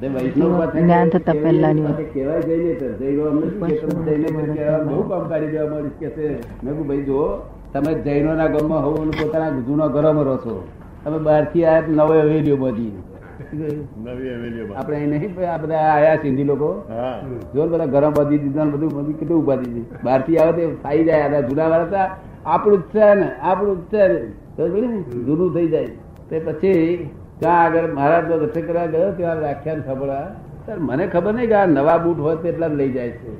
તે જ્ઞાન થતા પહેલાની વાત. કહેવાય જઈને જૈનો અમને શું કે તમે જઈને તો કહેવા બહુ કામ કાઢી દેવા મળીશ કે છે. મેં ભાઈ જુઓ તમે જૈનોના ગામમાં હોવ અને પોતાના જૂના ઘરોમાં રહો છો. તમે બહારથી આ નવો હવેલીઓ બધી આપણે નહીં આ બધા આયા સિંધી લોકો. હા. જો બધા ગરમ બધી દીધા બધું બધું કેટલું ઊભા દીધી બહારથી આવે તે ખાઈ જાય આ જૂના વાળા હતા. આપણું જ છે ને આપણું જ છે ને? જૂનું થઈ જાય. તે પછી ત્યાં આગળ મહારાજ નો દર્શન ગયો ત્યાં વ્યાખ્યાન સાંભળવા. મને ખબર નહીં કે આ નવા બૂટ હોય તેટલા લઈ જાય છે.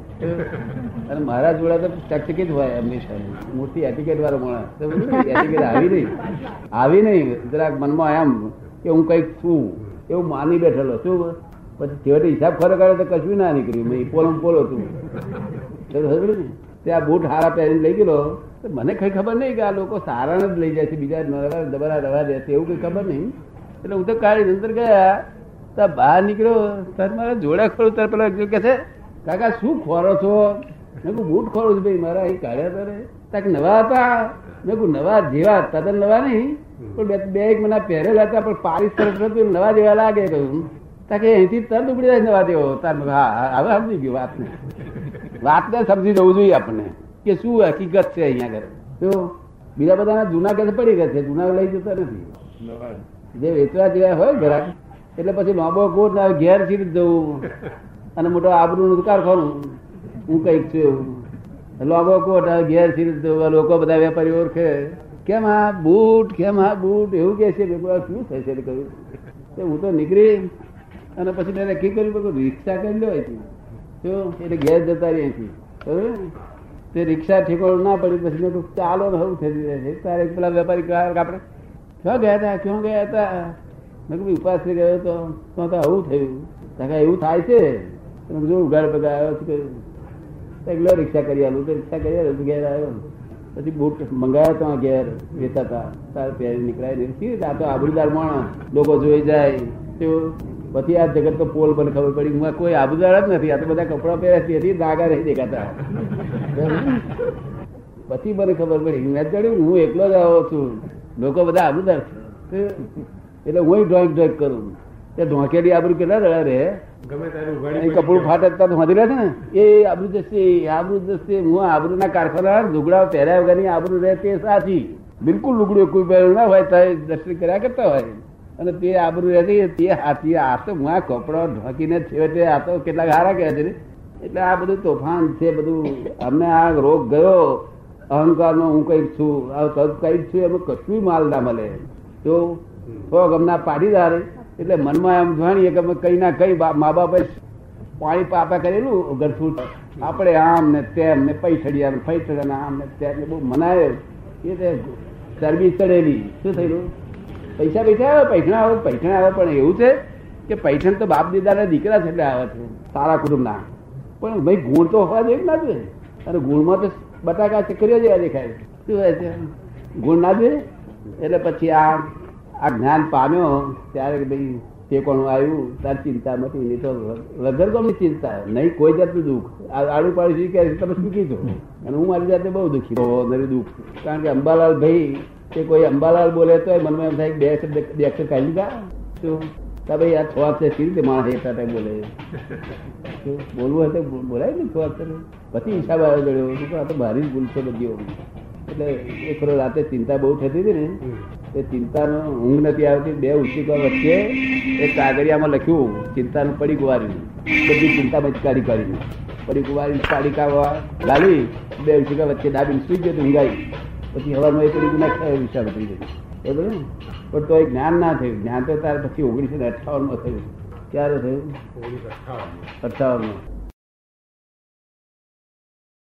અને મહારાજ જોડે તો ચકચકિત હોય હંમેશા મોટી એટિકેટ વાળો માણસ. એટિકેટ આવી નહીં. આવી નહીં. જરાક મનમાં એમ કે હું કંઈક છું. એવું માની બેઠેલો શું પછી છેવટે હિસાબ ખરો કરે તો કશું ના નીકળ્યું. મેં પોલો પોલો તું ત્યાં બૂટ હારા પહેરીને લઈ ગયેલો. મને કઈ ખબર નહીં કે આ લોકો સારા જ લઈ જાય છે. બીજા દબરા દવા દે છે. એવું કઈ ખબર નહીં. એટલે હું તો કાળી અંદર ગયા, તો બહાર નીકળ્યો, તાર મારા જોડા ખોલું તાર પેલા કે છે, કાકા, શું ખોરો છો? મેં કહું બૂટ ખોરું છું ભાઈ, મારા અહીં કાઢ્યા તારે. તાક નવા હતા મેં કહું નવા જેવા તદ્દન નવા નહીં. પણ બે બે એક મહિના પહેરેલા હતા, પણ પારીસ સરસ હતું નવા જેવા લાગે કહ્યું તાકે અહીંથી તરત ઉપડી જાય નવા જેવો. તાર હા હવે સમજી ગયું, વાતને. વાતને સમજી જવું જોઈએ આપણને, કે શું હકીકત છે અહીંયા આગળ. તો બીજા બધાના જૂના કે પડી ગયા છે, જૂના લઈ જતા નથી. જે વેચવા જેવા હોય ઘરાક એટલે પછી લાંબો કોટ ના ઘેરથી જવું. અને મોટો આબરૂ નું કારખાનું હું કંઈક છું એવું. લાંબો કોટ ઘેરથી જવું. લોકો બધા વેપારી ઓળખે. કેમ આ બૂટ, કેમ આ બૂટ? એવું કે છે. શું છે એટલે કહ્યું હું તો નીકળી અને પછી મેં નક્કી કર્યું રિક્ષા કરી લો શું એટલે ઘેર જતા રહી અહીંથી તે રિક્ષા ઠેકોળ ના પડી, પછી મેં ચાલો ને હવું થઈ જાય તારે પેલા વેપારી આપણે ક્યાં ગયા હતા ક્યાં ગયા હતા મેં કીધું ઉપાસ ગયો તો. તો આવું થયું. તો એવું થાય છે? તમે મેં કીધું ઉઘાડ પગાર આવ્યો છે એકલો રિક્ષા કરી આલું તો રિક્ષા કરી આલું ઘેર આવ્યો. પછી બૂટ મંગાવ્યા તો ઘેર વેચાતા તાર પહેરી નીકળાય રીતે? આ તો આબરૂદાર માણસ. લોકો જોઈ જાય. તો પછી આ જગત તો પોલ પર ખબર પડી. હું કોઈ આબુદાર જ નથી. આ તો બધા કપડાં પહેર્યા તેથી દાગા રહી દેખાતા. પછી મને ખબર પડી. મેં ચડ્યું હું એકલો જ આવો છું. લોકો બધા આબરૂદાર છે એટલે હું ડ્રોઈંગ ડ્રોઈંગ કરું તે ઢોંકેલી આબરૂ કેટલા રહ્યા રે? કપડું ફાટે તો વાંધી રહે ને? એ આબરૂ જશે આબરૂ જશે હું આબરૂના કારખાના લુગડા પહેર્યા વગરની આબરૂ રહે તે સાચી. બિલકુલ લુગડું કોઈ પહેર્યું ના હોય તો દર્શન કર્યા કરતા હોય. અને તે આબરૂ રહેતી તે હાથી આ તો હું આ કપડો ઢોકીને છેવટે આ તો કેટલાક હારા કહે છે એટલે આ બધું તોફાન છે બધું. અમને આ રોગ ગયો. અહંકારનો હું કંઈક છું તદ કંઈક છું, એમાં કશું માલ ના મળે. તો થોડોક અમના પાટીદાર એટલે મનમાં એમ જાણીએ કે અમે કઈ ના કઈ મા બાપે પાણી પાપા કરેલું ગરફૂટ આપણે આમ ને તેમ ને પૈસડિયા ને ફૈસડિયા આમ ને તેમ ને બહુ મનાય. એ તે ચરબી ચડેલી શું થયેલું પૈસા પૈસા આવે પૈસા આવે પૈસા આવે, પણ એવું છે કે પૈસા તો બાપ દીદાના દીકરા છે એટલે આવે છે, સારા કુટુંબના. પણ ભાઈ ગુણ તો હોવા જોઈએ ના જોઈએ. અને ગુણમાં તો બટાકા ચકરીઓ જેવા દેખાય શું હોય છે? ગુણ ના જોઈએ? એટલે પછી આ આ જ્ઞાન પામ્યો, ત્યારે ભાઈ તે કોણ આવ્યું, તાર ચિંતા નથી નહીં તો વગર કોની ચિંતા નહીં, કોઈ જાતનું દુઃખ. આડું પાડું કે તમે સુખી છો અને હું મારી જાતે બહુ દુઃખી બહુ નરી દુઃખ. કારણ કે અંબાલાલ ભાઈ કે કોઈ અંબાલાલ બોલે તો મનમાં એમ થાય બે શબ્દ, બે અક્ષર કાઢી લીધા. શું? ભાઈ આ છ અક્ષર કેવી રીતે માણસ એટલા ટાઈમ બોલે? બોલવું હશે બોલાય ને છ અક્ષર પછી હિસાબ આવે જડ્યો આ તો મારી જ ભૂલ છે બધી એટલે એક રાતે ચિંતા બહુ થતી હતી ને એ ચિંતાનો ઊંઘ નથી આવતી. બે ઉચિકો વચ્ચે એક કાગળિયામાં લખ્યું, ચિંતાનું પડી ગુવાર્યું બધી ચિંતા બચકારી કાઢીને પડી ગુવારી કાઢવા ગાલી બે ઉચિકા વચ્ચે દાબીને સુઈ ગયો ઊંઘાઈ પછી હવામાં એ પડી નાખ્યા વિચાર થઈ ગયો. બરોબર ને? પણ તો એ જ્ઞાન ના થયું. જ્ઞાન તો તારે પછી ઓગણીસો ને અઠાવનમાં થયું. ક્યારે થયું? ઓગણીસો અઠ્ઠાવન અઠાવનમાં